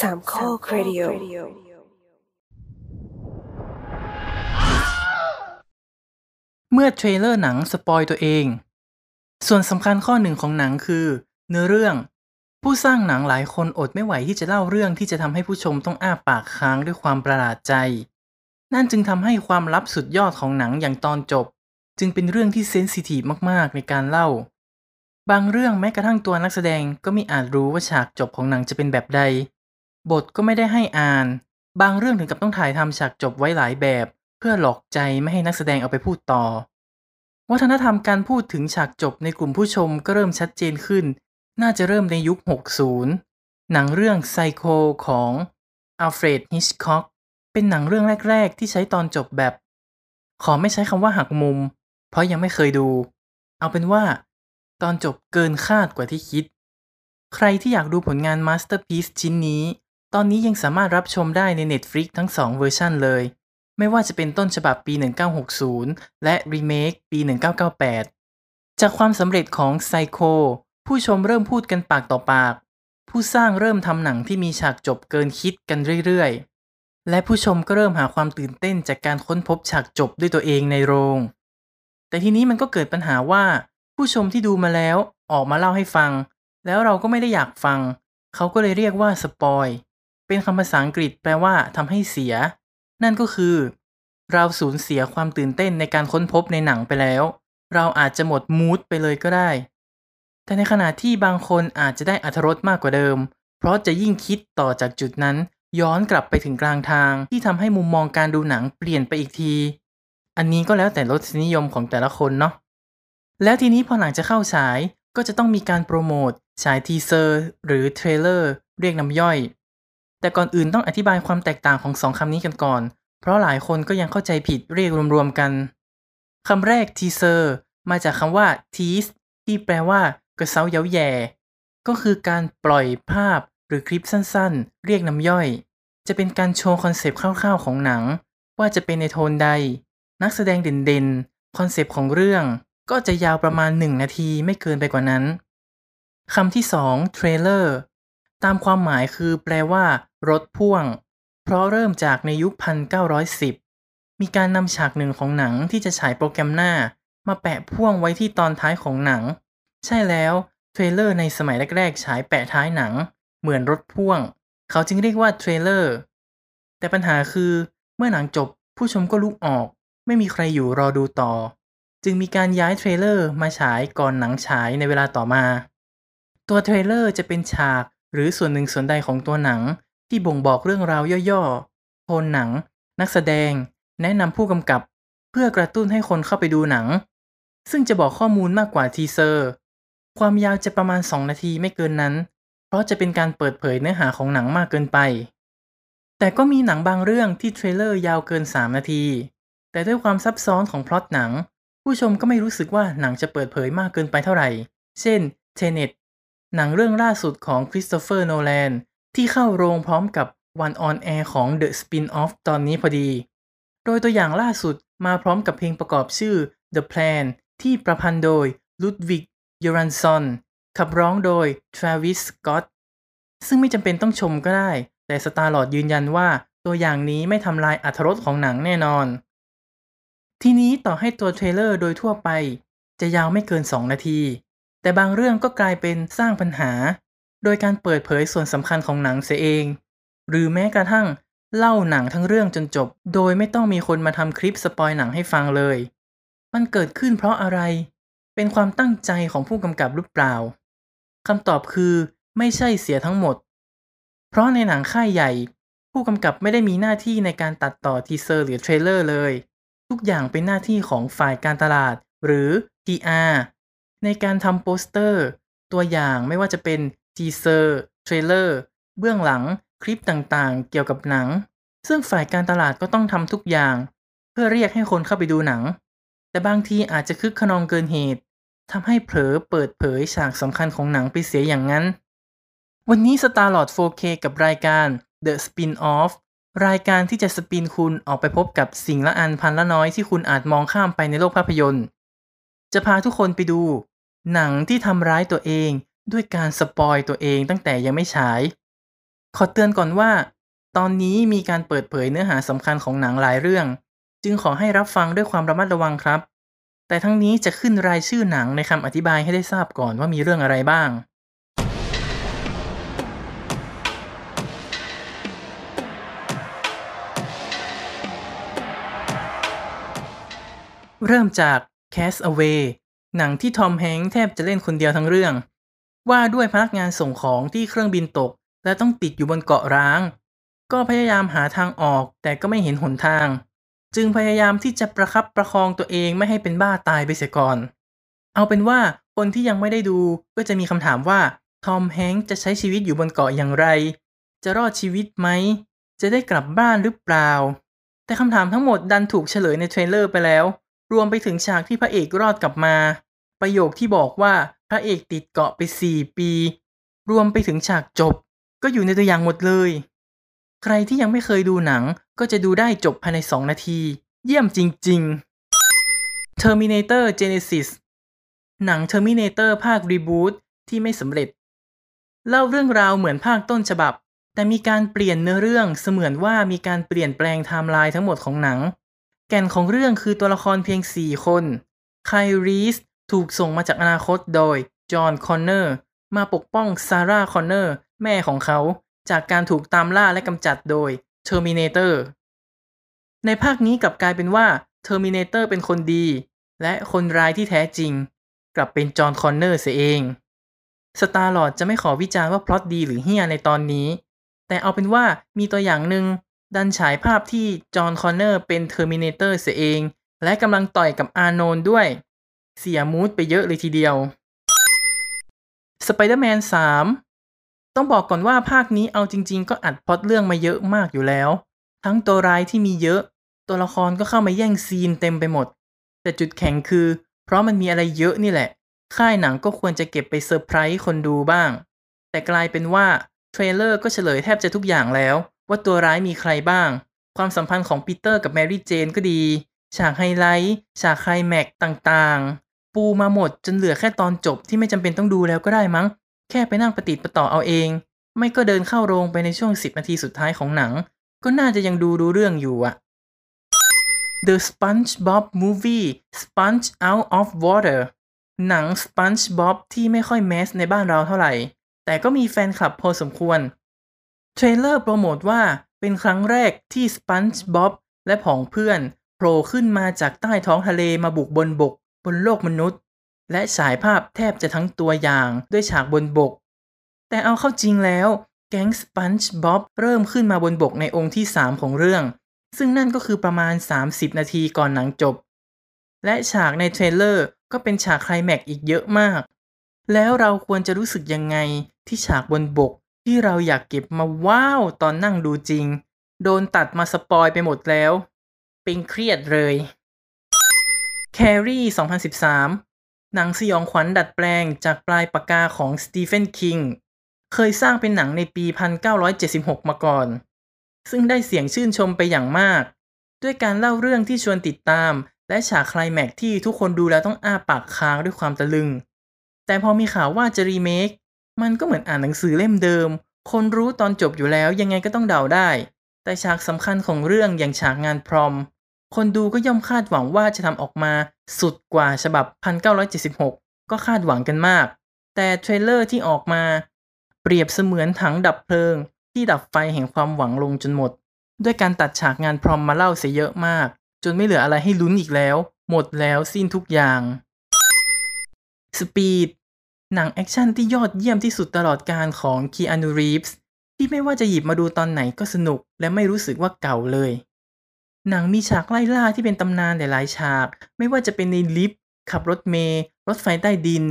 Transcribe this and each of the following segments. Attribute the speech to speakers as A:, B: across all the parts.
A: สามข้อครดิโอ
B: เมื่อ trailer หนัง spoil ตัวเอง ส่วนสำคัญข้อหนึ่งของหนังคือ เนื้อเรื่อง ผู้สร้างหนังหลายคนอดไม่ไหวที่จะเล่าเรื่องที่จะทำให้ผู้ชมต้องอ้าปากค้างด้วยความประหลาดใจ นั่นจึงทำให้ความลับสุดยอดของหนังอย่างตอนจบ จึงเป็นเรื่องที่ sensitive มากๆในการเล่า บางเรื่องแม้กระทั่งตัวนักแสดงก็ไม่อาจรู้ว่าฉากจบของหนังจะเป็นแบบใด บทก็ไม่ได้ให้อ่าน บางเรื่องถึงกับต้องถ่ายทำฉากจบไว้หลายแบบ เพื่อหลอกใจไม่ให้นักแสดงเอาไปพูดต่อ วัฒนธรรมการพูดถึงฉากจบในกลุ่มผู้ชมก็เริ่มชัดเจนขึ้น น่าจะเริ่มในยุค 60 หนังเรื่องไซโคของอัลเฟรดฮิชคอกเป็นหนังเรื่องแรก ๆ ที่ใช้ตอนจบแบบ ขอไม่ใช้คำว่าหักมุม เพราะยังไม่เคยดู เอาเป็นว่า ตอนจบเกินคาดกว่าที่คิด ใครที่อยากดูผลงาน masterpiece ชิ้นนี้ ตอนนี้ยังสามารถรับชมได้ใน Netflix ทั้ง 2 เวอร์ชันเลย ไม่ว่าจะเป็นต้นฉบับปี 1960 และรีเมคปี 1998 จากความสำเร็จของไซโคผู้ชมเริ่มพูดกันปากต่อปาก ผู้สร้างเริ่มทำหนังที่มีฉากจบเกินคิดกันเรื่อยๆ และผู้ชมก็เริ่มหาความตื่นเต้นจากการค้นพบฉากจบด้วยตัวเองในโรง แต่ทีนี้มันก็เกิดปัญหาว่า ผู้ชมที่ดูมาแล้วออกมาเล่าให้ฟัง แล้วเราก็ไม่ได้อยากฟัง เขาก็เลยเรียกว่าสปอย เป็นคำภาษาอังกฤษแปลว่าทำให้เสีย นั่นก็คือ เราสูญเสียความตื่นเต้นในการค้นพบในหนังไปแล้ว เราอาจจะหมดมูดไปเลยก็ได้ แต่ในขณะที่บางคนอาจจะได้อัธรสมากกว่าเดิม เพราะจะยิ่งคิดต่อจากจุดนั้น ย้อนกลับไปถึงกลางทางที่ทำให้มุมมองการดูหนังเปลี่ยนไปอีกที อันนี้ก็แล้วแต่รสนิยมของแต่ละคนเนาะแล้วทีนี้พอหนังจะเข้าฉายก็จะต้องมีการโปรโมทฉาย teaser หรือ trailer เรียกน้ำย่อย แต่ก่อนอื่นต้องอธิบายความแตกต่างของสองคำนี้กันก่อน เพราะหลายคนก็ยังเข้าใจผิดเรียกรวมๆกันคำแรก teaser มาจากคำว่า tease ที่แปลว่ากระเซ้าเย้าแหย่ก็คือการปล่อยภาพหรือคลิปสั้นๆ เรียกน้ำย่อย จะเป็นการโชว์ concept คร่าวๆของหนัง ว่าจะเป็นในโทนใด นักแสดงเด่นๆ concept ของเรื่อง ก็จะยาวประมาณ 1 นาทีไม่เกินไปกว่านั้นคำที่ 2 trailer ตามความหมายคือแปลว่า รถพ่วง เพราะเริ่มจากในยุค 1910 มีการนำฉากหนึ่งของหนังที่จะฉายโปรแกรมหน้า มาแปะพ่วงไว้ที่ตอนท้ายของหนัง ใช่แล้ว trailer ในสมัยแรกๆ ฉายแปะท้ายหนัง เหมือนรถพ่วง เขาจึงเรียกว่า trailer แต่ปัญหาคือเมื่อหนังจบผู้ชมก็ลุกออก ไม่มีใครอยู่รอดูต่อ จึงมีการย้าย trailer มาฉายก่อนหนังฉายในเวลาต่อมา ตัว trailer จะเป็นฉาก หรือส่วนหนึ่งส่วนใดของตัวหนังที่บ่งบอกเรื่องราวย่อๆ โทนหนัง นักแสดง แนะนำผู้กำกับ เพื่อกระตุ้นให้คนเข้าไปดูหนัง ซึ่งจะบอกข้อมูลมากกว่า teaser ความยาวจะประมาณ 2 นาทีไม่เกินนั้น เพราะจะเป็นการเปิดเผยเนื้อหาของหนังมากเกินไป แต่ก็มีหนังบางเรื่องที่ trailer ยาวเกิน 3 นาที แต่ด้วยความซับซ้อนของพล็อตหนัง ผู้ชมก็ไม่รู้สึกว่าหนังจะเปิดเผยมากเกินไปเท่าไหร่ เช่น Tenet หนังเรื่องล่าสุดของ Christopher Nolanที่เข้าโรงพร้อมกับวัน on air ของ The Spin-off ตอนนี้พอดี โดยตัวอย่างล่าสุดมาพร้อมกับเพลงประกอบชื่อ The Plan ที่ประพันธ์โดย Ludwig Göransson ขับร้องโดย Travis Scott ซึ่งไม่จำเป็นต้องชมก็ได้ แต่ Starlord ยืนยันว่าตัวอย่างนี้ไม่ทำลายอรรถรสของหนังแน่นอน ทีนี้ต่อให้ตัว trailer โดยทั่วไป จะยาวไม่เกิน 2 นาที แต่บางเรื่องก็กลายเป็นสร้างปัญหา โดยการเปิดเผยส่วนสำคัญของหนังเสียเอง หรือแม้กระทั่งเล่าหนังทั้งเรื่องจนจบ โดยไม่ต้องมีคนมาทำคลิปสปอยหนังให้ฟังเลย มันเกิดขึ้นเพราะอะไร เป็นความตั้งใจของผู้กำกับหรือเปล่าคำตอบคือไม่ใช่เสียทั้งหมด เพราะในหนังค่ายใหญ่ ผู้กำกับไม่ได้มีหน้าที่ในการตัดต่อ teaser หรือ trailer เลย ทุกอย่างเป็นหน้าที่ของฝ่ายการตลาด หรือ PR ในการทำโปสเตอร์ ตัวอย่างไม่ว่าจะเป็น teaser trailer เบื้องหลังคลิปต่างๆ เกี่ยวกับหนัง ซึ่งฝ่ายการตลาดก็ต้องทำทุกอย่าง เพื่อเรียกให้คนเข้าไปดูหนัง แต่บางทีอาจจะคึกคะนองเกินเหตุทำให้เผลอเปิดเผยฉากสำคัญของหนังไปเสียอย่างนั้น วันนี้ Starlord 4K กับรายการ The Spin-off รายการที่จะสปินคุณออกไปพบกับสิ่งละอันพันละน้อยที่คุณอาจมองข้ามไปในโลกภาพยนตร์ จะพาทุกคนไปดู หนังที่ทำร้ายตัวเองด้วยการสปอยตัวเองตั้งแต่ยังไม่ฉาย ขอเตือนก่อนว่า ตอนนี้มีการเปิดเผยเนื้อหาสำคัญของหนังหลายเรื่อง จึงขอให้รับฟังด้วยความระมัดระวังครับ แต่ทั้งนี้จะขึ้นรายชื่อหนังในคำอธิบายให้ได้ทราบก่อนว่ามีเรื่องอะไรบ้าง เริ่มจาก Cast Away หนังที่ทอมแฮงค์แทบจะเล่นคนเดียวทั้งเรื่อง ว่าด้วยพนักงานส่งของที่เครื่องบินตก และต้องติดอยู่บนเกาะร้าง ก็พยายามหาทางออกแต่ก็ไม่เห็นหนทาง จึงพยายามที่จะประคับประคองตัวเองไม่ให้เป็นบ้าตายไปเสียก่อน เอาเป็นว่าคนที่ยังไม่ได้ดูก็จะมีคำถามว่าทอมแฮงค์จะใช้ชีวิตอยู่บนเกาะอย่างไร จะรอดชีวิตไหม จะได้กลับบ้านหรือเปล่า แต่คำถามทั้งหมดดันถูกเฉลยในเทรลเลอร์ไปแล้ว รวมไปถึงฉากที่พระเอกรอดกลับมา ประโยคที่บอกว่าพระเอกติดเกาะไป 4 ปี รวมไปถึงฉากจบ ก็อยู่ในตัวอย่างหมดเลย ใครที่ยังไม่เคยดูหนังก็จะดูได้จบภายใน 2 นาที เยี่ยมจริง ๆ Terminator Genesis หนัง Terminator ภาครีบูตที่ไม่สำเร็จ เล่าเรื่องราวเหมือนภาคต้นฉบับ แต่มีการเปลี่ยนเนื้อเรื่องเสมือนว่ามีการเปลี่ยนแปลงไทม์ไลน์ทั้งหมดของหนัง แก่นของเรื่องคือตัวละครเพียง 4 คน Kyle Reese ถูกส่งมาจากอนาคตโดย John Connor มาปกป้อง Sarah Connor แม่ของเขา จากการถูกตามล่าและกำจัดโดย Terminator ในภาคนี้กลับกลายเป็นว่า Terminator เป็นคนดี และคนร้ายที่แท้จริง กลับเป็น John Connor เสียเอง Starlord จะไม่ขอวิจารณ์ว่าพล็อตดีหรือเหี้ยในตอนนี้ แต่เอาเป็นว่ามีตัวอย่างหนึ่ง ดันฉายภาพที่ John Connor เป็น Terminator เสียเอง และกำลังต่อยกับ Arnold ด้วย เสีย mood ไปเยอะเลยทีเดียว Spider-Man 3ต้องบอกก่อนว่าภาคนี้เอาจริง ๆ ก็อัดพล็อตเรื่องมาเยอะมากอยู่แล้ว ทั้งตัวร้ายที่มีเยอะ ตัวละครก็เข้ามาแย่งซีนเต็มไปหมด แต่จุดแข็งคือ เพราะมันมีอะไรเยอะนี่แหละ ค่ายหนังก็ควรจะเก็บไปเซอร์ไพรส์คนดูบ้าง แต่กลายเป็นว่า trailer ก็เฉลยแทบจะทุกอย่างแล้ว ว่าตัวร้ายมีใครบ้าง ความสัมพันธ์ของปีเตอร์กับ Mary Jane ก็ดี ฉากไฮไลท์ฉากไคลแม็กต่างๆ ปูมาหมดจนเหลือแค่ตอนจบที่ไม่จำเป็นต้องดูแล้วก็ได้มั้ง แค่ไปนั่งปะติดปะต่อเอาเอง ไม่ก็เดินเข้าโรงไปในช่วง 10 นาทีสุดท้ายของหนัง ก็น่าจะยังดูรู้เรื่องอยู่อะ The SpongeBob Movie Sponge Out of Water หนัง SpongeBob ที่ไม่ค่อยแมสในบ้านเราเท่าไหร่ แต่ก็มีแฟนคลับพอสมควร เทรลเลอร์โปรโมทว่าเป็นครั้งแรกที่ SpongeBob และผองเพื่อนโผล่ขึ้นมาจากใต้ท้องทะเลมาบุกบนบก บนโลกมนุษย์ และฉายภาพแทบจะทั้งตัวอย่างด้วยฉากบนบก แต่เอาเข้าจริงแล้วแก๊ง SpongeBob เริ่มขึ้นมาบนบกในองก์ที่ 3 ของเรื่อง ซึ่งนั่นก็คือประมาณ 30 นาทีก่อนหนังจบ และฉากใน trailer ก็เป็นฉากไคลแม็กอีกเยอะมาก แล้วเราควรจะรู้สึกยังไงที่ฉากบนบก ที่เราอยากเก็บมาว้าวตอนนั่งดูจริง โดนตัดมาสปอยไปหมดแล้ว เป็นเครียดเลย Carrie 2013 หนังสยองขวัญดัดแปลงจากปลายปากกาของสตีเฟนคิงเคยสร้างเป็นหนังในปี 1976 มาก่อน ซึ่งได้เสียงชื่นชมไปอย่างมาก ด้วยการเล่าเรื่องที่ชวนติดตาม และฉากคลายแม็กที่ทุกคนดูแล้วต้องอ้าปากค้างด้วยความตะลึง แต่พอมีข่าวว่าจะรีเมค มันก็เหมือนอ่านหนังสือเล่มเดิม คนรู้ตอนจบอยู่แล้วยังไงก็ต้องเดาได้ แต่ฉากสำคัญของเรื่องอย่างฉากงานพรอม คนดูก็ย่อมคาดหวังว่าจะทำออกมาสุดกว่าฉบับ 1976 ก็คาดหวังกันมาก แต่ trailer ที่ออกมา เปรียบเสมือนถังดับเพลิง ที่ดับไฟแห่งความหวังลงจนหมด ด้วยการตัดฉากงาน prom มาเล่าเสียเยอะมาก จนไม่เหลืออะไรให้ลุ้นอีกแล้ว หมดแล้วสิ้นทุกอย่าง Speed หนังแอคชั่นที่ยอดเยี่ยมที่สุดตลอดกาลของ Keanu Reeves ที่ไม่ว่าจะหยิบมาดูตอนไหนก็สนุกและไม่รู้สึกว่าเก่าเลย หนังมีฉากไล่ล่าที่เป็นตำนานหลายฉาก ไม่ว่าจะเป็นในลิฟต์ขับรถเมล์รถไฟใต้ดิน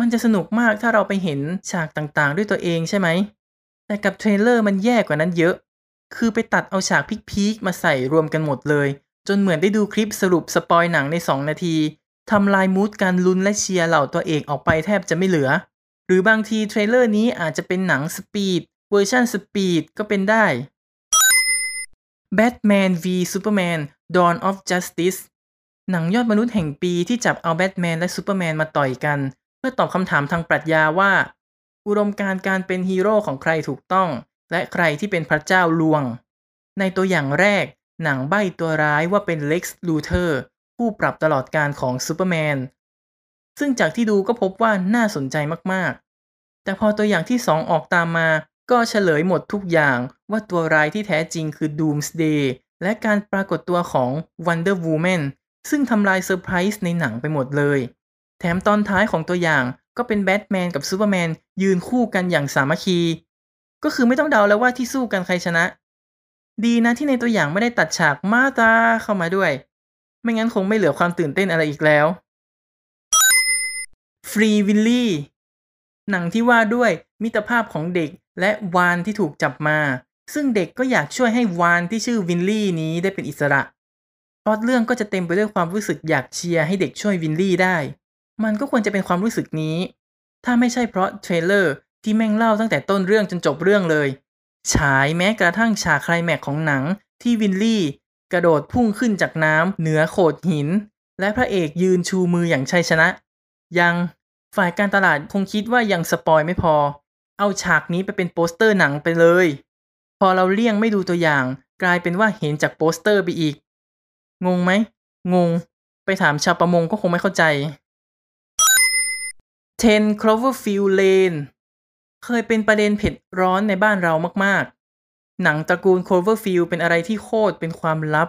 B: มันจะสนุกมากถ้าเราไปเห็นฉากต่างๆ ด้วยตัวเองใช่ไหม แต่กับ trailer มันแย่กว่านั้นเยอะ คือไปตัดเอาฉาก peak ๆมาใส่รวมกันหมดเลย จนเหมือนได้ดูคลิปสรุปสปอยหนังใน 2 นาที ทำลาย mood การลุ้นและเชียร์เหล่าตัวเอกออกไปแทบจะไม่เหลือ หรือบางที trailer นี้อาจจะเป็นหนัง Speedเวอร์ชัน speed ก็เป็นได้ Batman v Superman Dawn of Justice หนังยอดมนุษย์แห่งปีที่จับเอาแบทแมนและซูเปอร์แมนมาต่อยกัน เพื่อตอบคำถามทางปรัชญาว่า อุดมการณ์การเป็นฮีโร่ของใครถูกต้อง และใครที่เป็นพระเจ้าลวง ในตัวอย่างแรก หนังใบ้ตัวร้ายว่าเป็น Lex Luthor คู่ปรับตลอดกาลของซูเปอร์แมน ซึ่งจากที่ดูก็พบว่าน่าสนใจมากๆ แต่พอตัวอย่างที่สองออกตามมา ก็เฉลยหมดทุกอย่างว่าตัวร้ายที่แท้จริงคือ Doomsday และการปรากฏตัวของ Wonder Woman ซึ่งทำลายเซอร์ไพรส์ในหนังไปหมดเลย แถมตอนท้ายของตัวอย่างก็เป็นแบทแมนกับซูเปอร์แมนยืนคู่กันอย่างสามัคคี ก็คือไม่ต้องเดาแล้วว่าที่สู้กันใครชนะ ดีนะที่ในตัวอย่างไม่ได้ตัดฉาก Martha เข้ามาด้วย ไม่งั้นคงไม่เหลือความตื่นเต้นอะไรอีกแล้วFree Willy หนังที่ว่าด้วยมิตรภาพของเด็กและวาฬที่ถูกจับมา ซึ่งเด็กก็อยากช่วยให้วาฬที่ชื่อ Willy นี้ได้เป็นอิสระพลอตเรื่องก็จะเต็มไปด้วยความรู้สึกอยากเชียร์ให้เด็กช่วย Willy ได้ มันก็ควรจะเป็นความรู้สึกนี้ ถ้าไม่ใช่เพราะ trailer ที่แม่งเล่าตั้งแต่ต้นเรื่องจนจบเรื่องเลย ฉายแม้กระทั่งฉากไคลแม็กของหนังที่ Willy กระโดดพุ่งขึ้นจากน้ำเหนือโขดหิน และพระเอกยืนชูมืออย่างชัยชนะ ยังฝ่ายการตลาดคงคิดว่ายัง spoil ไม่พอ เอาฉากนี้ไปเป็นโปสเตอร์หนังไปเลย พอเราเลี่ยงไม่ดูตัวอย่าง กลายเป็นว่าเห็นจากโปสเตอร์ไปอีก งงไหม งง ไปถามชาวประมงก็คงไม่เข้าใจ10 Cloverfield Lane เคยเป็นประเด็นเผ็ดร้อนในบ้านเรามากๆ หนังตระกูล Cloverfield เป็นอะไรที่โคตรเป็นความลับ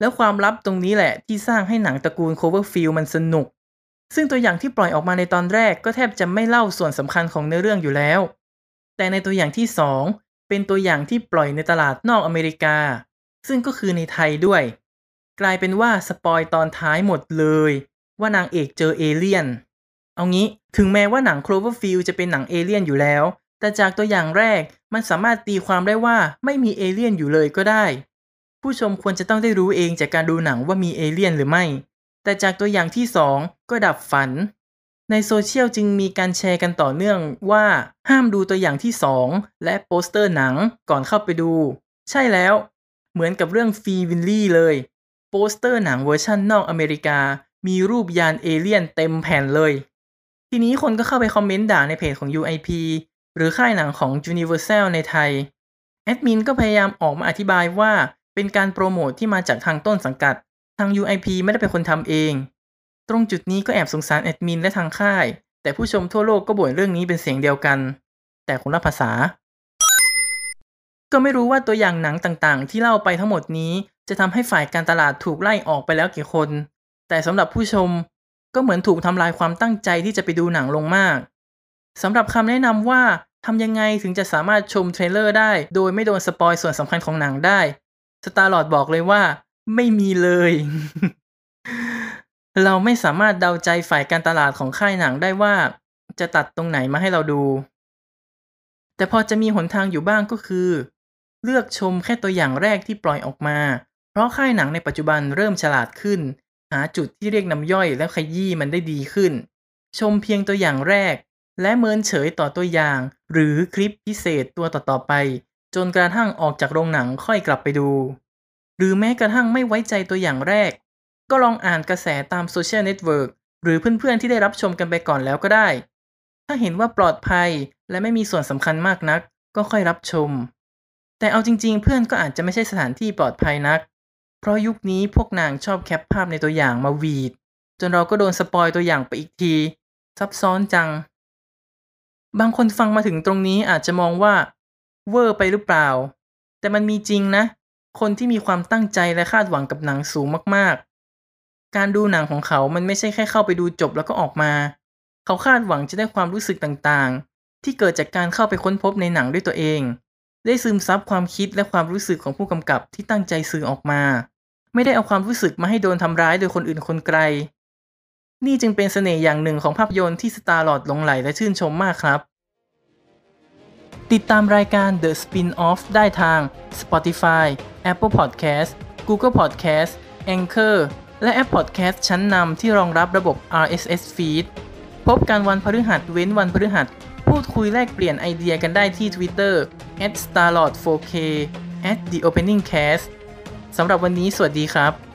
B: แล้วความลับตรงนี้แหละที่สร้างให้หนังตระกูล Cloverfield มันสนุก ซึ่งตัวอย่างที่ปล่อยออกมาในตอนแรกก็แทบจะไม่เล่าส่วนสำคัญของเนื้อเรื่องอยู่แล้ว แต่ในตัวอย่างที่ 2 เป็นตัวอย่างที่ปล่อยในตลาดนอกอเมริกา ซึ่งก็คือในไทยด้วย กลายเป็นว่า spoil ตอนท้ายหมดเลย ว่านางเอกเจอเอเลี่ยน เอางี้ถึงแม้ว่าหนัง Cloverfield จะเป็นหนังเอเลี่ยนอยู่แล้ว แต่จากตัวอย่างแรก มันสามารถตีความได้ว่าไม่มีเอเลี่ยนอยู่เลยก็ได้ ผู้ชมควรจะต้องได้รู้เองจากการดูหนังว่ามีเอเลี่ยนหรือไม่ แต่จากตัวอย่างที่ 2 ก็ดับฝัน ในโซเชียลจึงมีการแชร์กันต่อเนื่องว่าห้ามดูตัวอย่างที่ 2 และโปสเตอร์หนังก่อนเข้าไปดู ใช่แล้ว เหมือนกับเรื่อง Free Willy เลย โปสเตอร์หนังเวอร์ชั่นนอกอเมริกา มีรูปยานเอเลี่ยนเต็มแผ่นเลย ทีนี้คนก็เข้าไปคอมเมนต์ด่าในเพจของ UIP หรือค่ายหนังของ Universal ในไทย แอดมินก็พยายามออกมาอธิบายว่าเป็นการโปรโมทที่มาจากทางต้นสังกัด ทาง UIP ไม่ได้เป็นคนทำเอง ตรงจุดนี้ก็แอบสงสารแอดมินและทางค่าย แต่ผู้ชมทั่วโลกก็บ่นเรื่องนี้เป็นเสียงเดียวกัน แต่คนละภาษา ก็ไม่รู้ว่าตัวอย่างหนังต่างๆ ที่เล่าไปทั้งหมดนี้ จะทำให้ฝ่ายการตลาดถูกไล่ออกไปแล้วกี่คน แต่สำหรับผู้ชมก็เหมือนถูกทำลายความตั้งใจที่จะไปดูหนังลงมากสำหรับคำแนะนำว่า ทำยังไงถึงจะสามารถชม trailer ได้ โดยไม่โดน spoil ส่วนสำคัญของหนังได้ Star-Lord บอกเลยว่า ไม่มีเลย เราไม่สามารถเดาใจฝ่ายการตลาดของค่ายหนังได้ว่า จะตัดตรงไหนมาให้เราดู แต่พอจะมีหนทางอยู่บ้างก็คือ เลือกชมแค่ตัวอย่างแรกที่ปล่อยออกมา เพราะค่ายหนังในปัจจุบันเริ่มฉลาดขึ้น หาจุดที่เรียกน้ำย่อยแล้วขยี้มันได้ดีขึ้น ชมเพียงตัวอย่างแรก และเมินเฉยต่อตัวอย่าง หรือคลิปพิเศษตัวต่อๆไป จนกระทั่งออกจากโรงหนังค่อยกลับไปดู หรือแม้กระทั่งไม่ไว้ใจตัวอย่างแรก ก็ลองอ่านกระแสตามโซเชียลเน็ตเวิร์กหรือเพื่อนๆที่ได้รับชมกันไปก่อนแล้วก็ได้ ถ้าเห็นว่าปลอดภัยและไม่มีส่วนสำคัญมากนัก ก็ค่อยรับชม แต่เอาจริง ๆ เพื่อนก็อาจจะไม่ใช่สถานที่ปลอดภัยนัก เพราะยุคนี้พวกนางชอบแคปภาพในตัวอย่างมาหวีด จนเราก็โดน spoil ตัวอย่างไปอีกที ซับซ้อนจัง บางคนฟังมาถึงตรงนี้อาจจะมองว่าเวอร์ไปหรือเปล่า แต่มันมีจริงนะ คนที่มีความตั้งใจและคาดหวังกับหนังสูงมากๆ การดูหนังของเขามันไม่ใช่แค่เข้าไปดูจบแล้วก็ออกมา เขาคาดหวังจะได้ความรู้สึกต่างๆ ที่เกิดจากการเข้าไปค้นพบในหนังด้วยตัวเอง ได้ซึมซับความคิดและความรู้สึกของผู้กำกับที่ตั้งใจสื่อออกมา ไม่ได้เอาความรู้สึกมาให้โดนทำร้ายโดยคนอื่นคนไกล นี่จึงเป็นเสน่ห์อย่างหนึ่งของภาพยนตร์ที่สตาร์ลอดหลงไหลและชื่นชมมากครับ ติดตามรายการ The Spin-off ได้ทาง Spotify, Apple Podcast, Google Podcast, Anchor และแอป Podcast ชั้นนำที่รองรับระบบ RSS Feed พบกันวันพฤหัสเว้นวันพฤหัส พูดคุยแลกเปลี่ยนไอเดียกันได้ที่ Twitter @starlord4k @theopeningcast สำหรับวันนี้สวัสดีครับ